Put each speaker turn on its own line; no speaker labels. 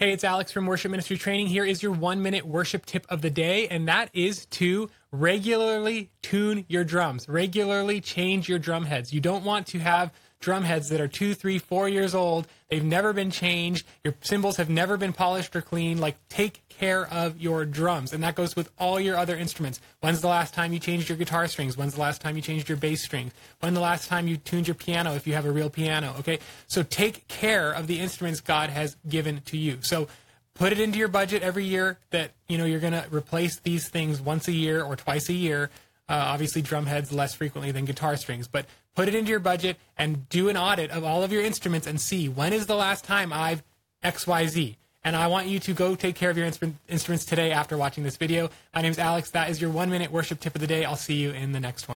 Hey, it's Alex from Worship Ministry Training. Here is your one minute worship tip of the day, and that is to regularly tune your drums, regularly change your drum heads. You don't want to have drum heads that are two, three, four years old. They've never been changed. Your cymbals have never been polished or cleaned. Like, take care of your drums. And that goes with all your other instruments. When's the last time you changed your guitar strings? When's the last time you changed your bass strings? When's the last time you tuned your piano if you have a real piano? Okay. So take care of the instruments God has given to you. So put it into your budget every year that, you know, you're going to replace these things once a year or twice a year. Uh, obviously, drum heads less frequently than guitar strings, but put it into your budget and do an audit of all of your instruments and see when is the last time I've XYZ. And I want you to go take care of your instruments today after watching this video. My name is Alex. That is your one minute worship tip of the day. I'll see you in the next one.